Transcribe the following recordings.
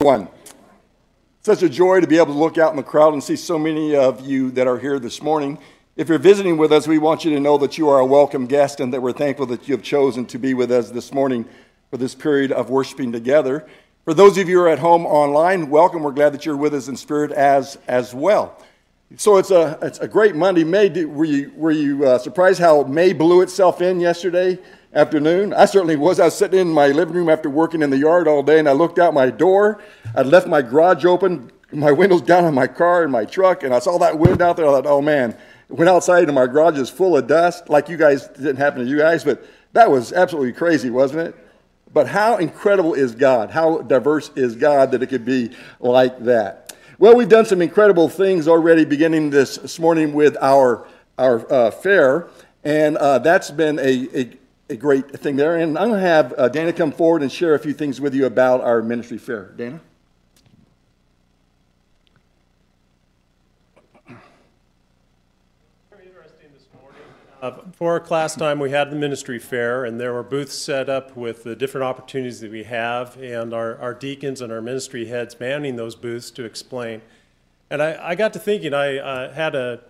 One. Such a joy to be able to look out in the crowd and see so many of you that are here this morning. If you're visiting with us, we want you to know that you are a welcome guest and that we're thankful that you have chosen to be with us this morning for this period of worshiping together. For those of you who are at home online, welcome. We're glad that you're with us in spirit as, as well. So it's a, it's a great Monday. May, were you, were you uh, surprised how May blew itself in yesterday? Afternoon. I certainly was. I was sitting in my living room after working in the yard all day, and I looked out my door. I'd left my garage open, my windows down on my car and my truck, and I saw that wind out there. I thought, oh man. Went outside, and my garage is full of dust, like you guys didn't happen to you guys, but that was absolutely crazy, wasn't it? But how incredible is God? How diverse is God that it could be like that? Well, we've done some incredible things already beginning this, morning with our, our uh, fair, and uh, that's been a, a a great thing there. And I'm going to have uh, Dana come forward and share a few things with you about our ministry fair. Dana? Uh, for class time, we had the ministry fair, and there were booths set up with the different opportunities that we have, and our, our deacons and our ministry heads manning those booths to explain. And I, I got to thinking, I uh, had a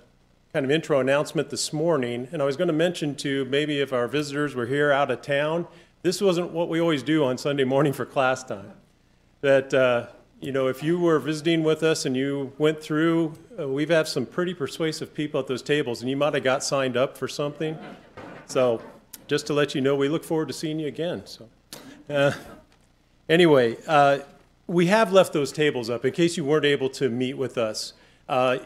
kind of intro announcement this morning, and I was going to mention to maybe if our visitors were here out of town, this wasn't what we always do on Sunday morning for class time. That, uh, you know, if you were visiting with us and you went through, uh, we've had some pretty persuasive people at those tables, and you might have got signed up for something. So, just to let you know, we look forward to seeing you again. So, uh, anyway, uh, we have left those tables up in case you weren't able to meet with us. Uh,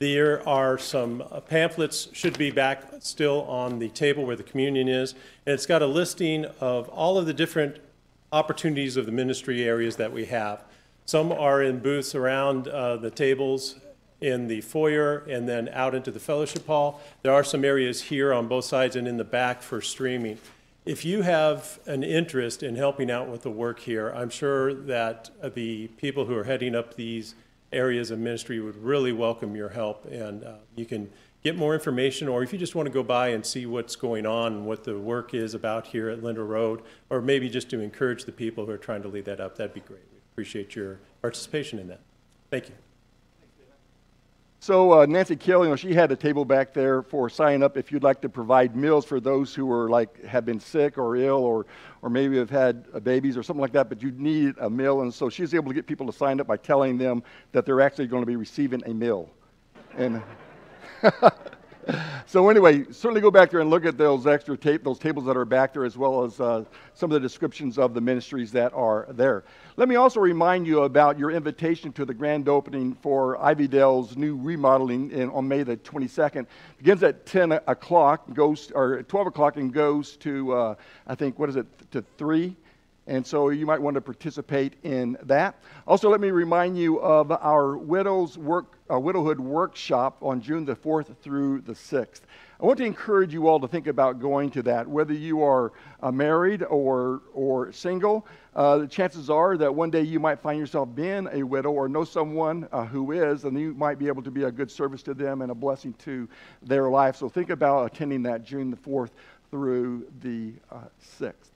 there are some pamphlets, should be back still on the table where the communion is. And it's got a listing of all of the different opportunities of the ministry areas that we have. Some are in booths around uh, the tables in the foyer and then out into the fellowship hall. There are some areas here on both sides and in the back for streaming. If you have an interest in helping out with the work here, I'm sure that the people who are heading up these areas of ministry would really welcome your help. And uh, you can get more information, or if you just want to go by and see what's going on what the work is about here at Linder Road, or maybe just to encourage the people who are trying to lead that up, that'd be great. We appreciate your participation in that. Thank you. So uh, Nancy Kill, you know, she had a table back there for sign up if you'd like to provide meals for those who are like have been sick or ill or or maybe have had uh, babies or something like that, but you need a meal, and so she's able to get people to sign up by telling them that they're actually going to be receiving a meal, and. so anyway, certainly go back there and look at those extra tape, those tables that are back there, as well as uh, some of the descriptions of the ministries that are there. Let me also remind you about your invitation to the grand opening for Ivy Dale's new remodeling in, on May the 22nd. It begins at 10 o'clock, goes or 12 o'clock, and goes to uh, I think what is it to three. And so you might want to participate in that. Also, let me remind you of our widows work, uh, widowhood workshop on June the 4th through the 6th. I want to encourage you all to think about going to that, whether you are uh, married or, or single. Uh, the chances are that one day you might find yourself being a widow or know someone uh, who is, and you might be able to be a good service to them and a blessing to their life. So think about attending that June the 4th through the 6th.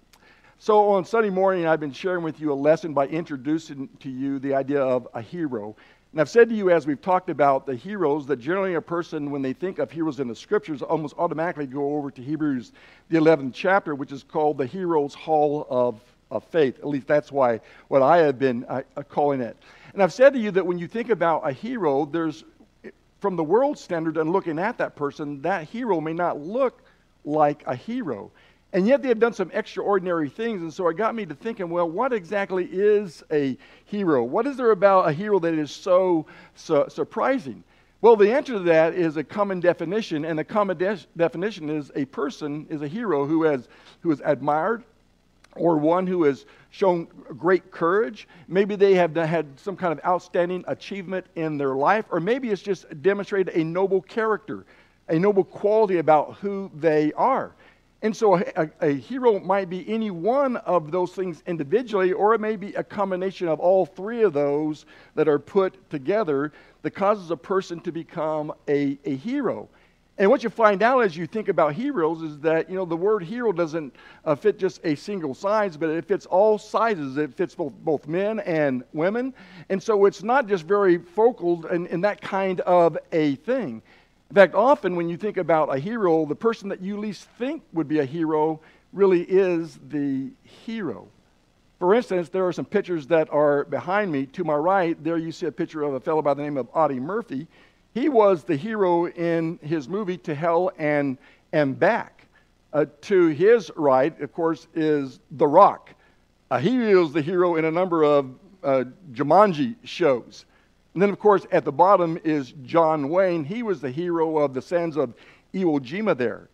So on Sunday morning, I've been sharing with you a lesson by introducing to you the idea of a hero. And I've said to you, as we've talked about the heroes, that generally a person, when they think of heroes in the scriptures, almost automatically go over to Hebrews, the 11th chapter, which is called the Heroes Hall of, of Faith. At least that's why what I have been uh, uh calling it. And I've said to you that when you think about a hero, there's, from the world standard and looking at that person, that hero may not look like a hero. And yet they have done some extraordinary things. And so it got me to thinking, well, what exactly is a hero? What is there about a hero that is so, so surprising? Well, the answer to that is a common definition, and the common de- definition is a person is a hero who has who is admired, or one who has shown great courage. Maybe they have had some kind of outstanding achievement in their life, or maybe it's just demonstrated a noble character, a noble quality about who they are. And so a, a, hero might be any one of those things individually, or it may be a combination of all three of those that are put together that causes a person to become a, a hero. And what you find out as you think about heroes is that, you know, the word hero doesn't uh, fit just a single size, but it fits all sizes. It fits both, both men and women. And so it's not just very focal in, in that kind of a thing. In fact, often when you think about a hero, the person that you least think would be a hero really is the hero. For instance, there are some pictures that are behind me. To my right, there you see a picture of a fellow by the name of Audie Murphy. He was the hero in his movie To Hell and, and Back. Uh, to his right, of course, is The Rock. Uh, he was the hero in a number of uh, Jumanji shows. And then, of course, at the bottom is John Wayne. He was the hero of the Sands of Iwo Jima there.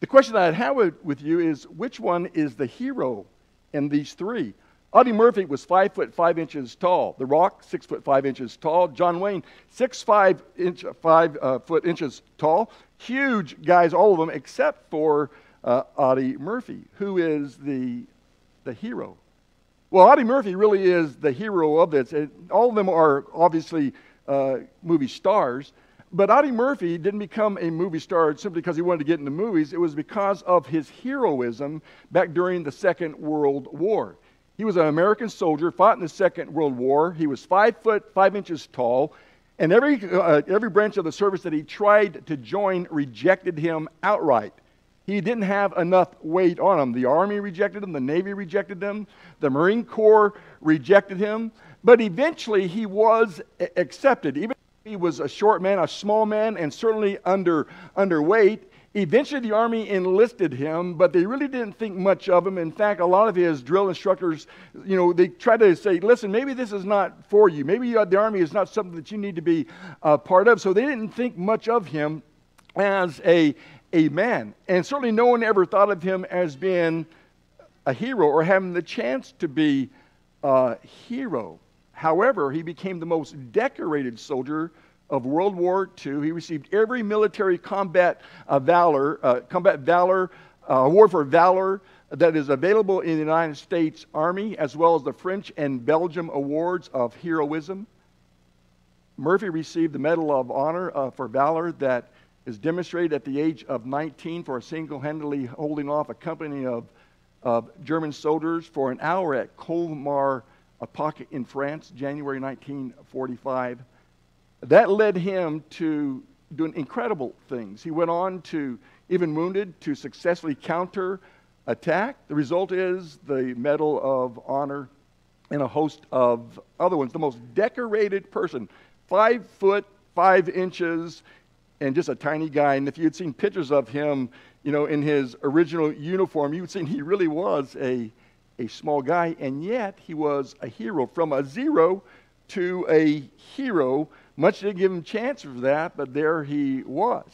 The question I have with you is which one is the hero in these three? Audie Murphy was five foot five inches tall. The Rock, six foot five inches tall. John Wayne, six five inch five uh, foot inches tall. Huge guys, all of them, except for uh, Audie Murphy, who is the the hero. Well, Audie Murphy really is the hero of this. all of them are obviously uh, movie stars, but Audie Murphy didn't become a movie star simply because he wanted to get into movies. It was because of his heroism back during the Second World War. He was an American soldier, fought in the Second World War. He was five foot, five inches tall. And every, uh, every branch of the service that he tried to join rejected him outright. He didn't have enough weight on him. The Army rejected him, the Navy rejected him, the Marine Corps rejected him. But eventually he was accepted. Even if he was a short man, a small man, and certainly under, underweight, Eventually, the Army enlisted him, but they really didn't think much of him. In fact, a lot of his drill instructors, you know, they tried to say, listen, maybe this is not for you. Maybe uh, the Army is not something that you need to be uh, part of. So they didn't think much of him as a, a man. And certainly no one ever thought of him as being a hero or having the chance to be a hero. However, he became the most decorated soldier of World War II. He received every military combat uh, valor, uh, combat valor, uh, award for valor that is available in the United States Army, as well as the French and Belgium awards of heroism. Murphy received the Medal of Honor uh, for valor that is demonstrated at the age of 19 for single-handedly holding off a company of, of German soldiers for an hour at Colmar a pocket in France, January 1945 that led him to doing incredible things. He went on to, even wounded, to successfully counter attack. The result is the Medal of Honor and a host of other ones. The most decorated person, five foot, five inches, and just a tiny guy. And if you had seen pictures of him, you know, in his original uniform, you would seen he really was a, a small guy. And yet he was a hero from a zero to a hero much didn't give him chance for that, but there he was.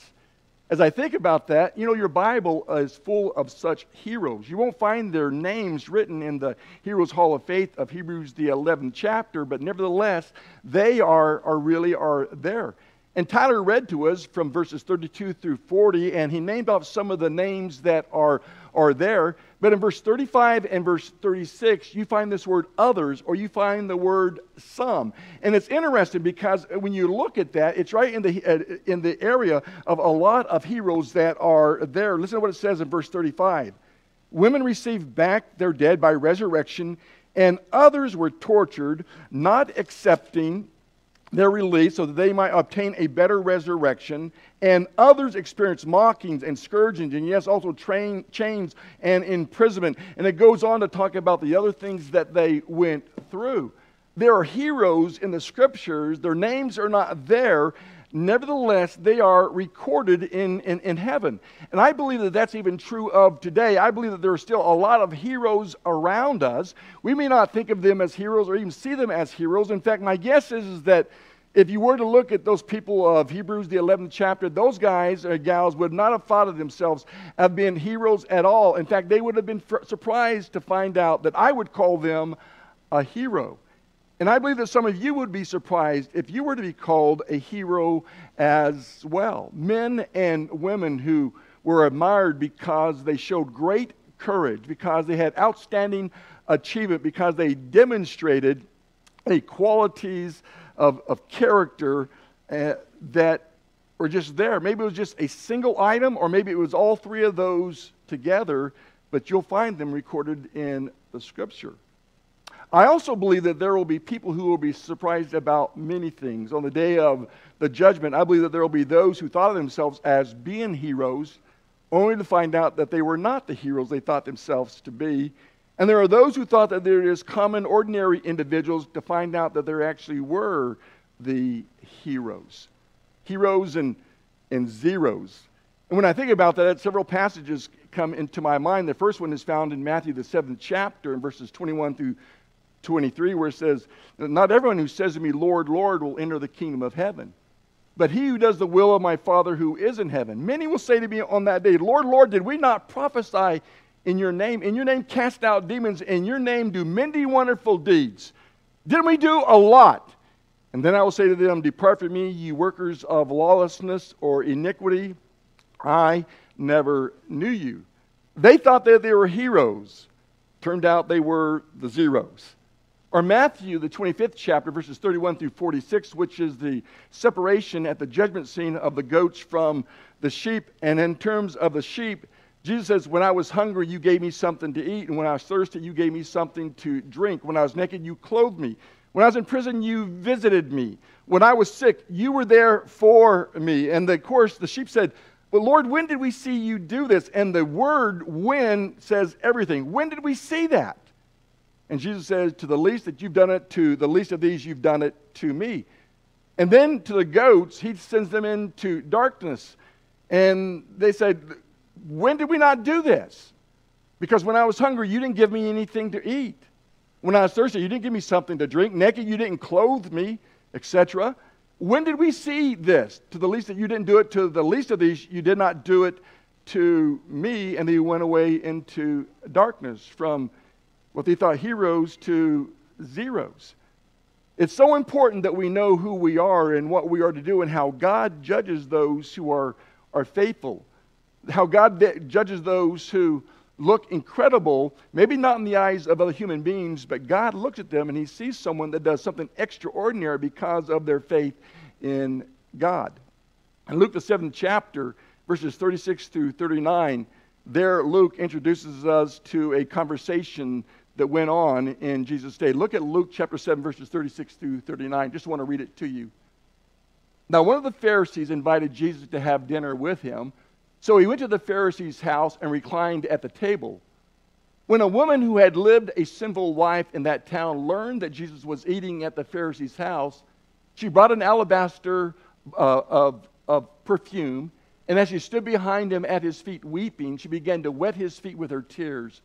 As I think about that, you know, your Bible is full of such heroes. You won't find their names written in the Heroes Hall of Faith of Hebrews, the 11th chapter, but nevertheless, they are, are really are there. And Tyler read to us from verses 32 through 40, and he named off some of the names that are, are there. But in verse 35 and verse 36, you find this word others, or you find the word some. And it's interesting because when you look at that, it's right in the, uh, in the area of a lot of heroes that are there. Listen to what it says in verse 35 Women received back their dead by resurrection, and others were tortured, not accepting their release so that they might obtain a better resurrection. And others experienced mockings and scourgings, and yes, also train, chains and imprisonment. And it goes on to talk about the other things that they went through. There are heroes in the scriptures, their names are not there. Nevertheless, they are recorded in, in, in heaven. And I believe that that's even true of today. I believe that there are still a lot of heroes around us. We may not think of them as heroes or even see them as heroes. In fact, my guess is, is that if you were to look at those people of Hebrews, the 11th chapter, those guys or gals would not have thought of themselves as being heroes at all. In fact, they would have been surprised to find out that I would call them a hero. And I believe that some of you would be surprised if you were to be called a hero as well. Men and women who were admired because they showed great courage, because they had outstanding achievement, because they demonstrated a qualities of, of character uh, that were just there. Maybe it was just a single item, or maybe it was all three of those together, but you'll find them recorded in the scripture. I also believe that there will be people who will be surprised about many things. On the day of the judgment, I believe that there will be those who thought of themselves as being heroes, only to find out that they were not the heroes they thought themselves to be. And there are those who thought that they're common, ordinary individuals to find out that there actually were the heroes. Heroes and, and zeros. And when I think about that, several passages come into my mind. The first one is found in Matthew, the seventh chapter, in verses 21 through 23, where it says, Not everyone who says to me, Lord, Lord, will enter the kingdom of heaven, but he who does the will of my Father who is in heaven. Many will say to me on that day, Lord, Lord, did we not prophesy in your name? In your name cast out demons, in your name do many wonderful deeds. Didn't we do a lot? And then I will say to them, Depart from me, ye workers of lawlessness or iniquity. I never knew you. They thought that they were heroes. Turned out they were the zeros. Or Matthew, the 25th chapter, verses 31 through 46, which is the separation at the judgment scene of the goats from the sheep. And in terms of the sheep, Jesus says, When I was hungry, you gave me something to eat. And when I was thirsty, you gave me something to drink. When I was naked, you clothed me. When I was in prison, you visited me. When I was sick, you were there for me. And of course, the sheep said, But Lord, when did we see you do this? And the word when says everything. When did we see that? And Jesus says, To the least that you've done it, to the least of these, you've done it to me. And then to the goats, he sends them into darkness. And they said, When did we not do this? Because when I was hungry, you didn't give me anything to eat. When I was thirsty, you didn't give me something to drink. Naked, you didn't clothe me, etc. When did we see this? To the least that you didn't do it, to the least of these, you did not do it to me. And they went away into darkness from what they thought heroes to zeros. It's so important that we know who we are and what we are to do and how God judges those who are, are faithful, how God judges those who look incredible, maybe not in the eyes of other human beings, but God looks at them and He sees someone that does something extraordinary because of their faith in God. In Luke, the seventh chapter, verses 36 through 39, there Luke introduces us to a conversation that went on in Jesus' day. Look at Luke chapter 7, verses 36 through 39. Just want to read it to you. Now, one of the Pharisees invited Jesus to have dinner with him. So he went to the Pharisee's house and reclined at the table. When a woman who had lived a sinful life in that town learned that Jesus was eating at the Pharisee's house, she brought an alabaster uh, of, of perfume, and as she stood behind him at his feet weeping, she began to wet his feet with her tears.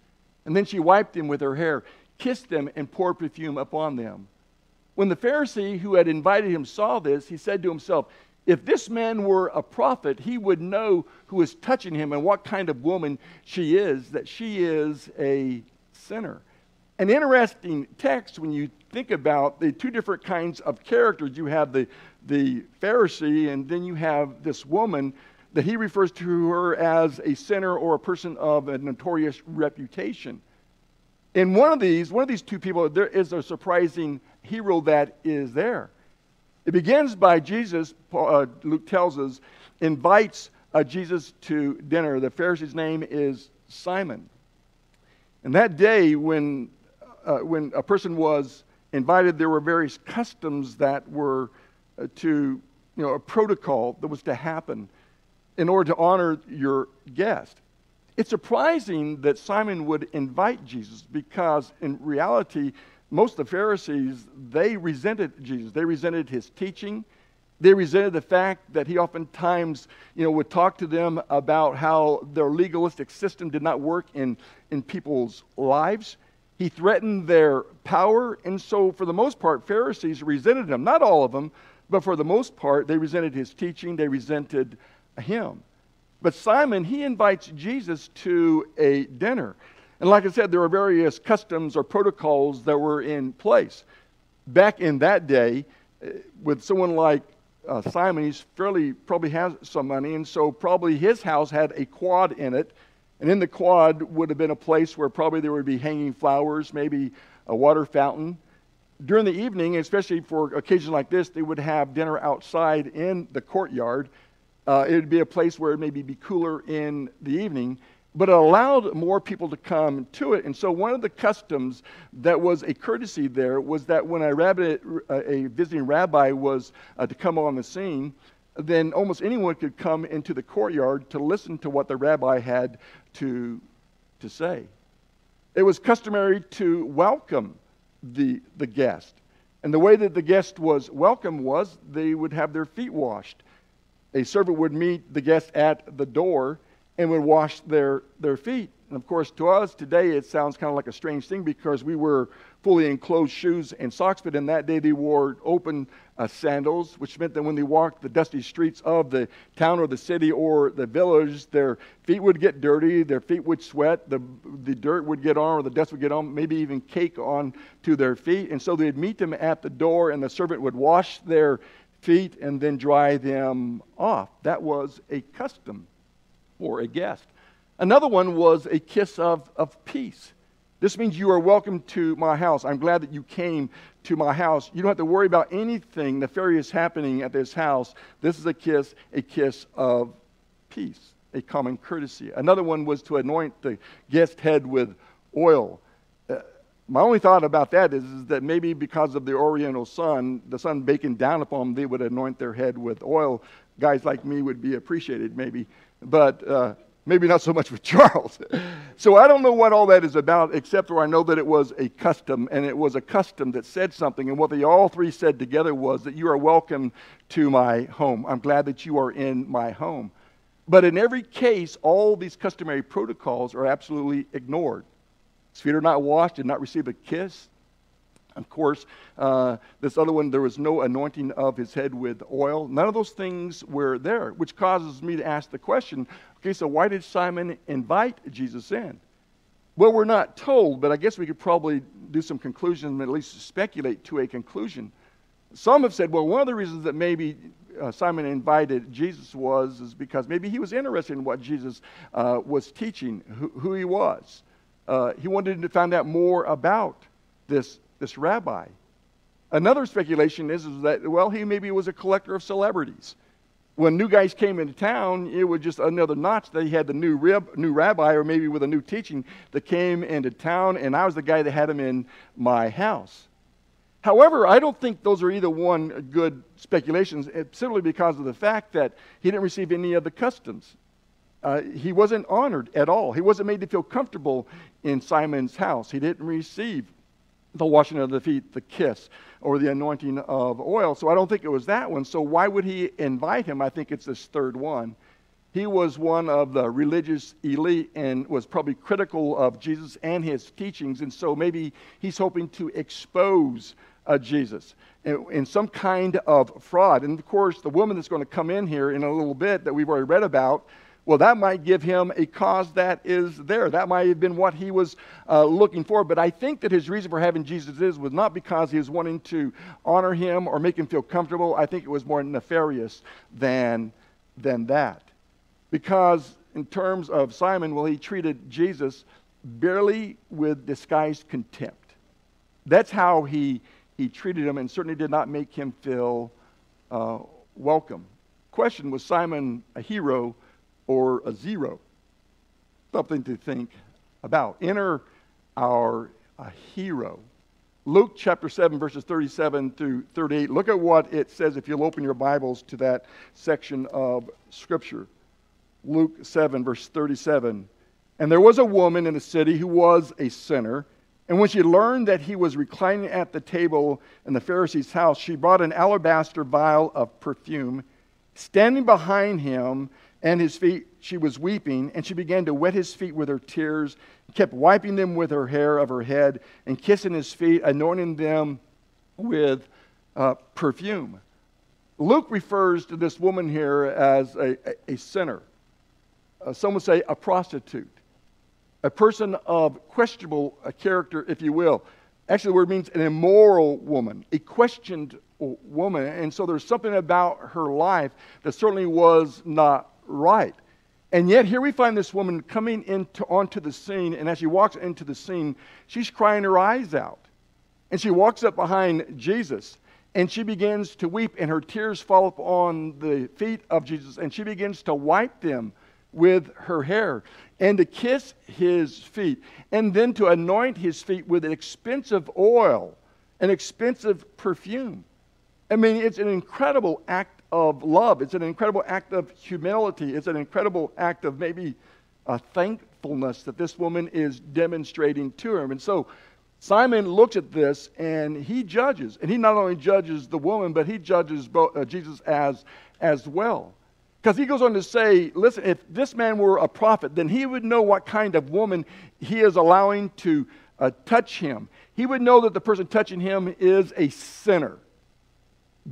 And then she wiped them with her hair, kissed them, and poured perfume upon them. When the Pharisee who had invited him saw this, he said to himself, If this man were a prophet, he would know who is touching him and what kind of woman she is, that she is a sinner. An interesting text when you think about the two different kinds of characters. You have the, the Pharisee, and then you have this woman that he refers to her as a sinner or a person of a notorious reputation. In one of these, one of these two people, there is a surprising hero that is there. It begins by Jesus, uh, Luke tells us, invites uh, Jesus to dinner. The Pharisee's name is Simon. And that day, when, uh, when a person was invited, there were various customs that were uh, to, you know, a protocol that was to happen in order to honor your guest. It's surprising that Simon would invite Jesus because, in reality, most of the Pharisees, they resented Jesus. They resented his teaching. They resented the fact that he oftentimes, you know, would talk to them about how their legalistic system did not work in, in people's lives. He threatened their power, and so for the most part, Pharisees resented him. Not all of them, but for the most part, they resented his teaching. They resented him. But Simon, he invites Jesus to a dinner. And like I said, there were various customs or protocols that were in place. Back in that day, eh, with someone like uh, Simon, he's fairly probably has some money, and so probably his house had a quad in it. And in the quad would have been a place where probably there would be hanging flowers, maybe a water fountain. During the evening, especially for occasions like this, they would have dinner outside in the courtyard. Uh, it would be a place where it maybe be cooler in the evening, but it allowed more people to come to it. And so, one of the customs that was a courtesy there was that when a, rabbi, a visiting rabbi was uh, to come on the scene, then almost anyone could come into the courtyard to listen to what the rabbi had to, to say. It was customary to welcome the, the guest. And the way that the guest was welcomed was they would have their feet washed. A servant would meet the guest at the door and would wash their, their feet. And of course, to us today, it sounds kind of like a strange thing because we wear fully enclosed shoes and socks, but in that day, they wore open uh, sandals, which meant that when they walked the dusty streets of the town or the city or the village, their feet would get dirty, their feet would sweat, the, the dirt would get on, or the dust would get on, maybe even cake on to their feet. And so they'd meet them at the door, and the servant would wash their feet and then dry them off. That was a custom for a guest. Another one was a kiss of, of peace. This means you are welcome to my house. I'm glad that you came to my house. You don't have to worry about anything nefarious happening at this house. This is a kiss, a kiss of peace, a common courtesy. Another one was to anoint the guest head with oil. My only thought about that is, is, that maybe because of the Oriental sun, the sun baking down upon them, they would anoint their head with oil. Guys like me would be appreciated, maybe. But uh, Maybe not so much with Charles. so I don't know what all that is about, except for I know that it was a custom, and it was a custom that said something. And what they all three said together was that you are welcome to my home. I'm glad that you are in my home. But in every case, all these customary protocols are absolutely ignored. His feet are not washed, did not receive a kiss, of course, uh, this other one, there was no anointing of his head with oil. None of those things were there, which causes me to ask the question okay, so why did Simon invite Jesus in? Well, we're not told, but I guess we could probably do some conclusions, at least speculate to a conclusion. Some have said, well, one of the reasons that maybe uh, Simon invited Jesus was is because maybe he was interested in what Jesus uh, was teaching, who, who he was. Uh, he wanted to find out more about this this rabbi. Another speculation is, is that, well, he maybe was a collector of celebrities. When new guys came into town, it was just another notch that he had the new, rib, new rabbi, or maybe with a new teaching, that came into town, and I was the guy that had him in my house. However, I don't think those are either one good speculations, eh, simply because of the fact that he didn't receive any of the customs. Uh, he wasn't honored at all. He wasn't made to feel comfortable in Simon's house. He didn't receive the washing of the feet, the kiss, or the anointing of oil. So I don't think it was that one. So why would he invite him? I think it's this third one. He was one of the religious elite and was probably critical of Jesus and his teachings. And so maybe he's hoping to expose uh, Jesus in, in some kind of fraud. And of course, the woman that's going to come in here in a little bit that we've already read about well, that might give him a cause that is there. That might have been what he was uh, looking for. But I think that his reason for having Jesus is was not because he was wanting to honor him or make him feel comfortable. I think it was more nefarious than, than that. Because in terms of Simon, well, he treated Jesus barely with disguised contempt. That's how he, he treated him and certainly did not make him feel uh, welcome. Question Was Simon a hero? Or a zero. Something to think about. Enter our uh, hero. Luke chapter 7, verses 37 through 38. Look at what it says if you'll open your Bibles to that section of Scripture. Luke 7, verse 37. And there was a woman in the city who was a sinner. And when she learned that he was reclining at the table in the Pharisee's house, she brought an alabaster vial of perfume. Standing behind him, and his feet, she was weeping, and she began to wet his feet with her tears, kept wiping them with her hair of her head, and kissing his feet, anointing them with uh, perfume. Luke refers to this woman here as a, a, a sinner. Uh, some would say a prostitute, a person of questionable uh, character, if you will. Actually, the word means an immoral woman, a questioned woman. And so there's something about her life that certainly was not right. And yet, here we find this woman coming into, onto the scene, and as she walks into the scene, she's crying her eyes out. And she walks up behind Jesus. and she begins to weep, and her tears fall upon the feet of Jesus, and she begins to wipe them with her hair, and to kiss his feet, and then to anoint his feet with an expensive oil, an expensive perfume. I mean, it's an incredible act of love. It's an incredible act of humility. It's an incredible act of maybe a thankfulness that this woman is demonstrating to him. And so Simon looks at this and he judges. And he not only judges the woman, but he judges uh, Jesus as, as well. Because he goes on to say, listen, if this man were a prophet, then he would know what kind of woman he is allowing to uh, touch him. He would know that the person touching him is a sinner.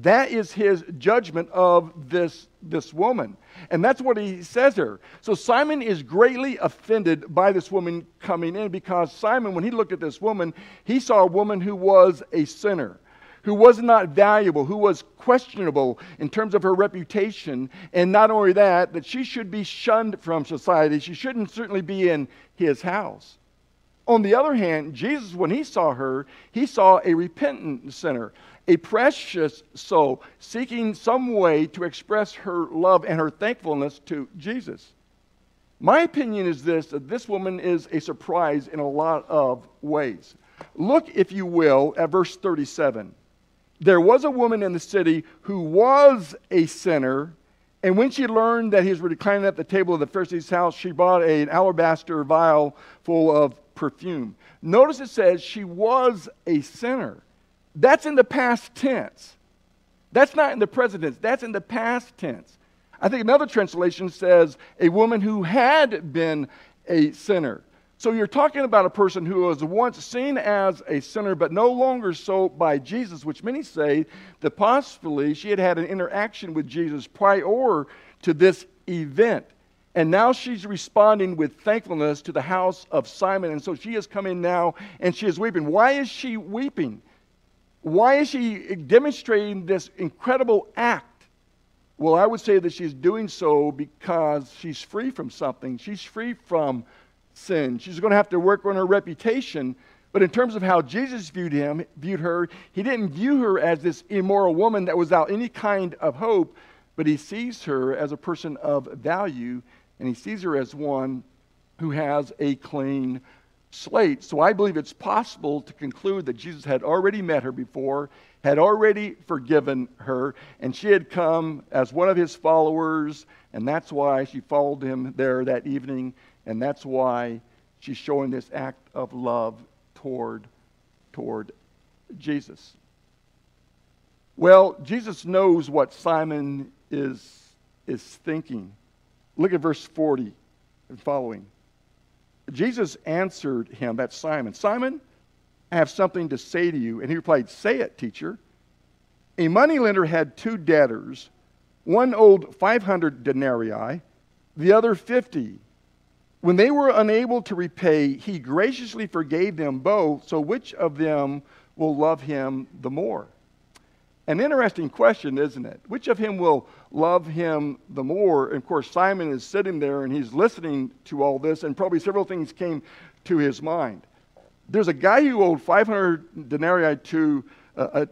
That is his judgment of this, this woman. And that's what he says here. So Simon is greatly offended by this woman coming in because Simon, when he looked at this woman, he saw a woman who was a sinner, who was not valuable, who was questionable in terms of her reputation. And not only that, that she should be shunned from society. She shouldn't certainly be in his house. On the other hand, Jesus, when he saw her, he saw a repentant sinner a precious soul seeking some way to express her love and her thankfulness to Jesus. My opinion is this that this woman is a surprise in a lot of ways. Look, if you will, at verse 37. There was a woman in the city who was a sinner, and when she learned that he was reclining at the table of the Pharisee's house, she brought an alabaster vial full of perfume. Notice it says she was a sinner. That's in the past tense. That's not in the present tense, that's in the past tense. I think another translation says a woman who had been a sinner. So you're talking about a person who was once seen as a sinner, but no longer so by Jesus, which many say that possibly she had had an interaction with Jesus prior to this event. And now she's responding with thankfulness to the house of Simon. And so she is coming now and she is weeping. Why is she weeping? Why is she demonstrating this incredible act? Well, I would say that she's doing so because she's free from something. She's free from sin. She's going to have to work on her reputation. But in terms of how Jesus viewed him, viewed her, he didn't view her as this immoral woman that was without any kind of hope, but he sees her as a person of value, and he sees her as one who has a clean slate. So I believe it's possible to conclude that Jesus had already met her before, had already forgiven her, and she had come as one of his followers, and that's why she followed him there that evening, and that's why she's showing this act of love toward, toward Jesus. Well, Jesus knows what Simon is, is thinking. Look at verse 40 and following. Jesus answered him, that's Simon, Simon, I have something to say to you. And he replied, Say it, teacher. A moneylender had two debtors. One owed 500 denarii, the other 50. When they were unable to repay, he graciously forgave them both. So which of them will love him the more? An interesting question, isn't it? Which of him will love him the more? And of course, Simon is sitting there and he's listening to all this, and probably several things came to his mind. There's a guy who owed 500 denarii to a,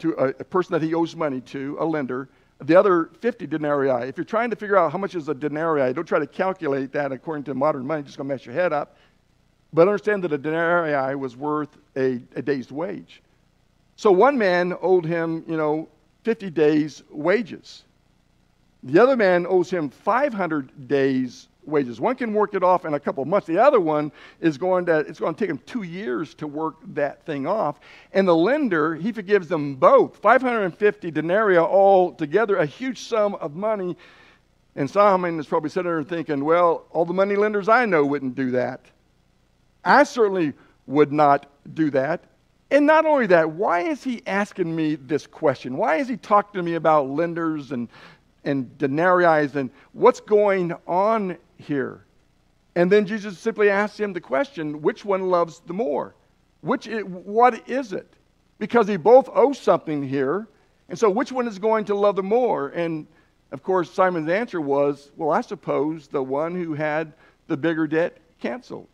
to a, a person that he owes money to, a lender. The other 50 denarii. If you're trying to figure out how much is a denarii, don't try to calculate that according to modern money, just to mess your head up. But understand that a denarii was worth a, a day's wage. So one man owed him, you know, 50 days' wages. The other man owes him 500 days' wages. One can work it off in a couple of months. The other one is going to, it's going to take him two years to work that thing off. And the lender, he forgives them both 550 denarii all together, a huge sum of money. And Simon is probably sitting there thinking, well, all the money lenders I know wouldn't do that. I certainly would not do that. And not only that, why is he asking me this question? Why is he talking to me about lenders and, and denarii and what's going on here? And then Jesus simply asks him the question which one loves the more? Which, what is it? Because they both owe something here. And so, which one is going to love the more? And of course, Simon's answer was, well, I suppose the one who had the bigger debt canceled.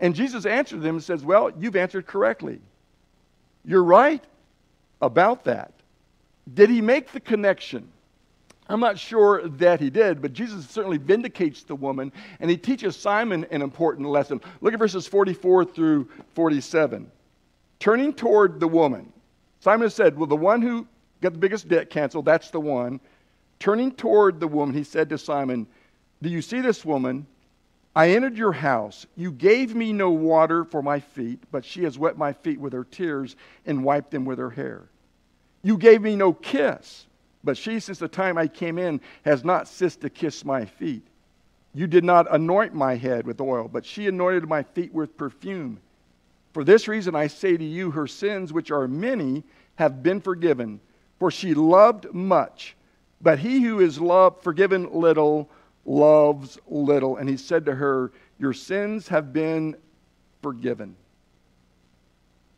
And Jesus answered them and says, well, you've answered correctly. You're right about that. Did he make the connection? I'm not sure that he did, but Jesus certainly vindicates the woman and he teaches Simon an important lesson. Look at verses 44 through 47. Turning toward the woman, Simon said, Well, the one who got the biggest debt canceled, that's the one. Turning toward the woman, he said to Simon, Do you see this woman? I entered your house. You gave me no water for my feet, but she has wet my feet with her tears and wiped them with her hair. You gave me no kiss, but she, since the time I came in, has not ceased to kiss my feet. You did not anoint my head with oil, but she anointed my feet with perfume. For this reason I say to you, her sins, which are many, have been forgiven, for she loved much. But he who is loved, forgiven little, loves little. And he said to her, Your sins have been forgiven.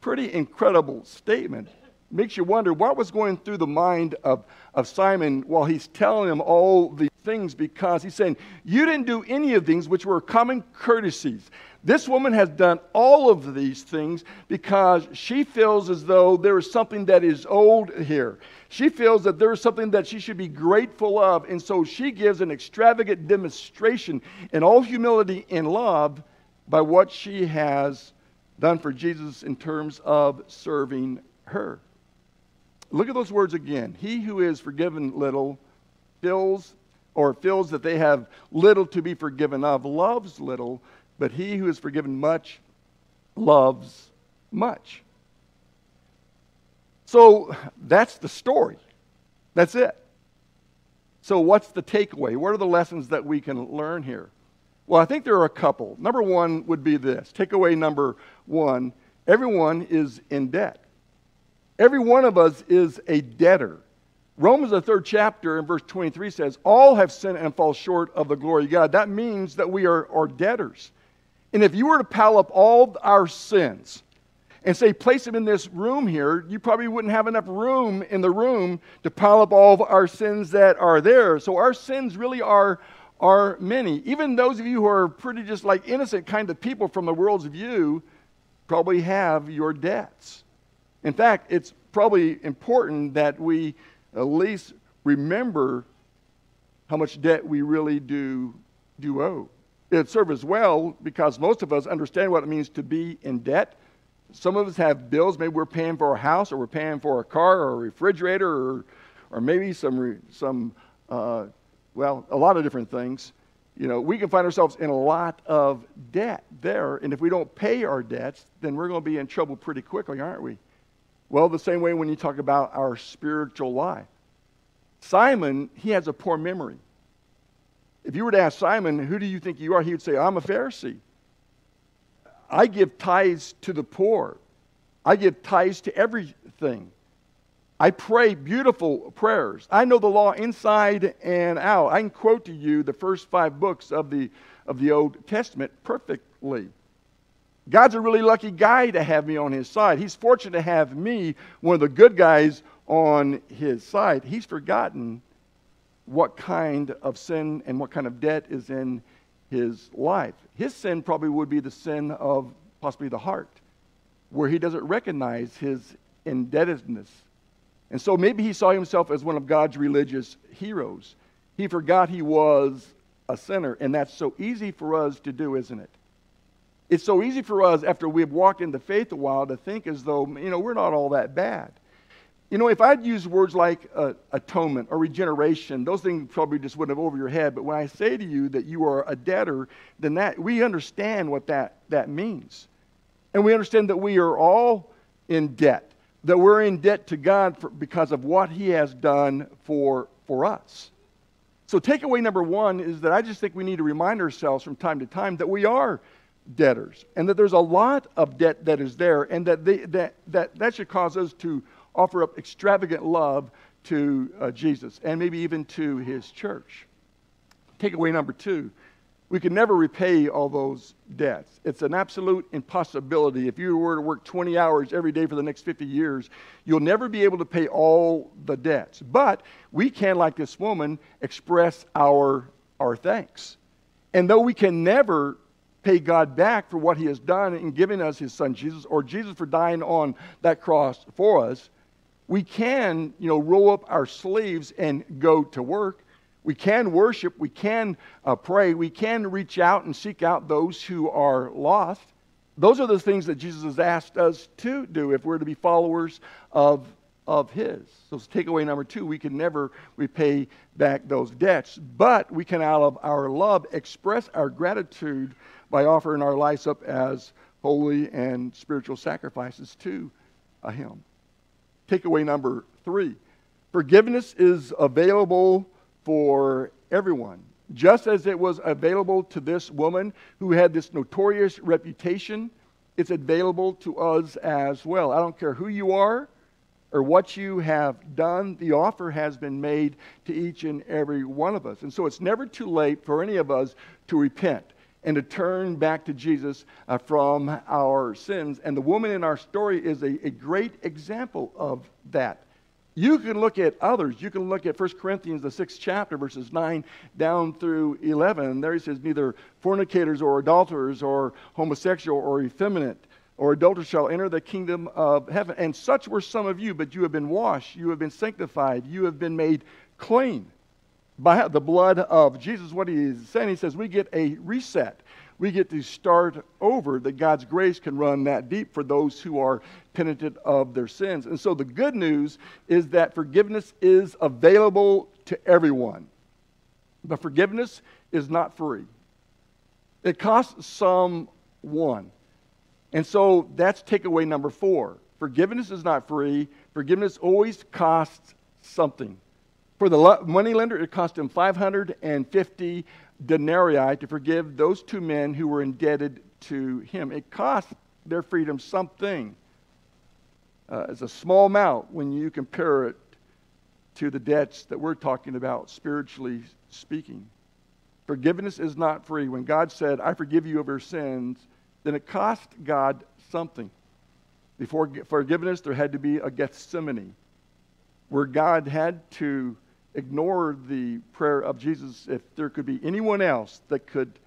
Pretty incredible statement. Makes you wonder what was going through the mind of, of Simon while he's telling him all these things because he's saying, You didn't do any of things which were common courtesies. This woman has done all of these things because she feels as though there is something that is old here. She feels that there is something that she should be grateful of, and so she gives an extravagant demonstration in all humility and love by what she has done for Jesus in terms of serving her. Look at those words again. He who is forgiven little feels or feels that they have little to be forgiven of, loves little, but he who is forgiven much loves much. So that's the story. That's it. So, what's the takeaway? What are the lessons that we can learn here? Well, I think there are a couple. Number one would be this takeaway number one everyone is in debt. Every one of us is a debtor. Romans, the third chapter, in verse 23 says, All have sinned and fall short of the glory of God. That means that we are, are debtors. And if you were to pile up all our sins, and say, place them in this room here, you probably wouldn't have enough room in the room to pile up all of our sins that are there. So our sins really are, are many. Even those of you who are pretty just like innocent kind of people from the world's view probably have your debts. In fact, it's probably important that we at least remember how much debt we really do, do owe. It serves as well because most of us understand what it means to be in debt some of us have bills. Maybe we're paying for a house, or we're paying for a car, or a refrigerator, or, or maybe some, some uh, well, a lot of different things. You know, we can find ourselves in a lot of debt there. And if we don't pay our debts, then we're going to be in trouble pretty quickly, aren't we? Well, the same way when you talk about our spiritual life. Simon, he has a poor memory. If you were to ask Simon, who do you think you are? He would say, I'm a Pharisee. I give tithes to the poor. I give tithes to everything. I pray beautiful prayers. I know the law inside and out. I can quote to you the first five books of the, of the Old Testament perfectly. God's a really lucky guy to have me on his side. He's fortunate to have me, one of the good guys, on his side. He's forgotten what kind of sin and what kind of debt is in his life. His sin probably would be the sin of possibly the heart, where he doesn't recognize his indebtedness. And so maybe he saw himself as one of God's religious heroes. He forgot he was a sinner, and that's so easy for us to do, isn't it? It's so easy for us after we've walked into faith a while to think as though, you know, we're not all that bad. You know, if I'd used words like uh, atonement or regeneration, those things probably just wouldn't have over your head. But when I say to you that you are a debtor, then that we understand what that, that means. And we understand that we are all in debt, that we're in debt to God for, because of what He has done for, for us. So, takeaway number one is that I just think we need to remind ourselves from time to time that we are debtors and that there's a lot of debt that is there, and that, they, that, that, that should cause us to offer up extravagant love to uh, Jesus and maybe even to his church. Takeaway number two we can never repay all those debts. It's an absolute impossibility. If you were to work 20 hours every day for the next 50 years, you'll never be able to pay all the debts. But we can, like this woman, express our, our thanks. And though we can never pay God back for what he has done in giving us his son Jesus, or Jesus for dying on that cross for us, We can, you know, roll up our sleeves and go to work. We can worship. We can uh, pray. We can reach out and seek out those who are lost. Those are the things that Jesus has asked us to do if we're to be followers of, of His. So, takeaway number two we can never repay back those debts, but we can, out of our love, express our gratitude by offering our lives up as holy and spiritual sacrifices to Him. Takeaway number three forgiveness is available for everyone. Just as it was available to this woman who had this notorious reputation, it's available to us as well. I don't care who you are or what you have done, the offer has been made to each and every one of us. And so it's never too late for any of us to repent and to turn back to Jesus uh, from our sins. And the woman in our story is a, a great example of that. You can look at others. You can look at 1 Corinthians, the sixth chapter, verses 9 down through 11. And there he says, Neither fornicators or adulterers or homosexual or effeminate or adulterers shall enter the kingdom of heaven. And such were some of you, but you have been washed, you have been sanctified, you have been made clean by the blood of Jesus. What he is saying, he says, we get a reset. We get to start over, that God's grace can run that deep for those who are penitent of their sins. And so the good news is that forgiveness is available to everyone. But forgiveness is not free, it costs someone. And so that's takeaway number four. Forgiveness is not free, forgiveness always costs something. For the money lender, it cost him 550 denarii to forgive those two men who were indebted to him. It cost their freedom something. Uh, it's a small amount when you compare it to the debts that we're talking about, spiritually speaking. Forgiveness is not free. When God said, I forgive you of your sins, then it cost God something. Before forgiveness, there had to be a Gethsemane, where God had to ignore the prayer of Jesus. If there could be anyone else that could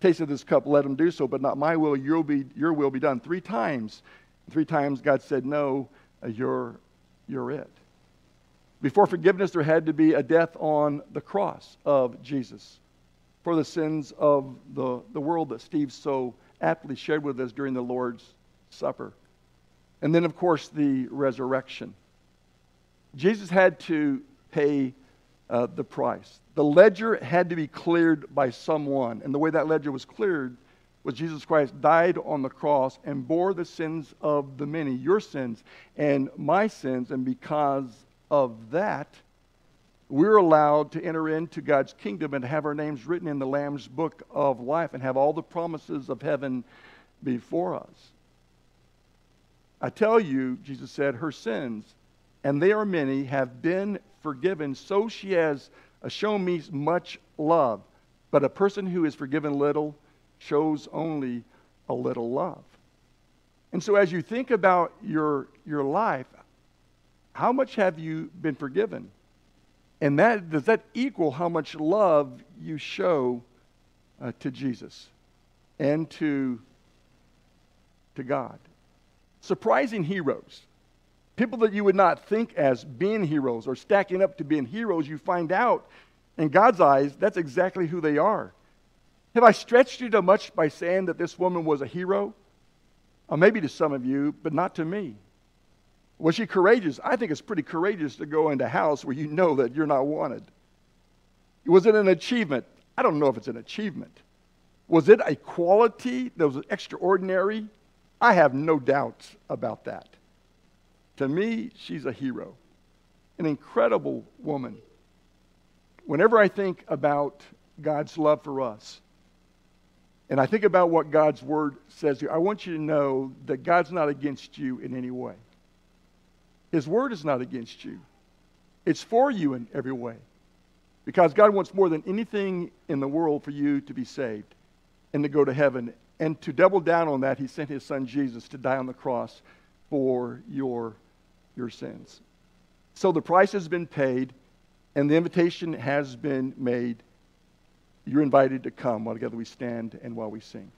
taste of this cup, let him do so, but not my will, your, be, your will be done. Three times. Three times God said, No, uh, you're, you're it. Before forgiveness, there had to be a death on the cross of Jesus for the sins of the, the world that Steve so aptly shared with us during the Lord's Supper. And then, of course, the resurrection. Jesus had to pay uh, the price. The ledger had to be cleared by someone. And the way that ledger was cleared was Jesus Christ died on the cross and bore the sins of the many, your sins and my sins. And because of that, we're allowed to enter into God's kingdom and have our names written in the Lamb's book of life and have all the promises of heaven before us. I tell you, Jesus said, her sins, and they are many, have been forgiven, so she has uh, shown me much love. But a person who is forgiven little shows only a little love. And so, as you think about your, your life, how much have you been forgiven? And that, does that equal how much love you show uh, to Jesus and to, to God? Surprising heroes people that you would not think as being heroes or stacking up to being heroes, you find out in God's eyes that's exactly who they are. Have I stretched you too much by saying that this woman was a hero? Or maybe to some of you, but not to me. Was she courageous? I think it's pretty courageous to go into a house where you know that you're not wanted. Was it an achievement? I don't know if it's an achievement. Was it a quality that was extraordinary? I have no doubts about that. To me, she's a hero, an incredible woman. Whenever I think about God's love for us, and I think about what God's word says here, I want you to know that God's not against you in any way. His word is not against you, it's for you in every way. Because God wants more than anything in the world for you to be saved and to go to heaven. And to double down on that, He sent His Son Jesus to die on the cross for your your sins. So the price has been paid and the invitation has been made. You're invited to come while together we stand and while we sing.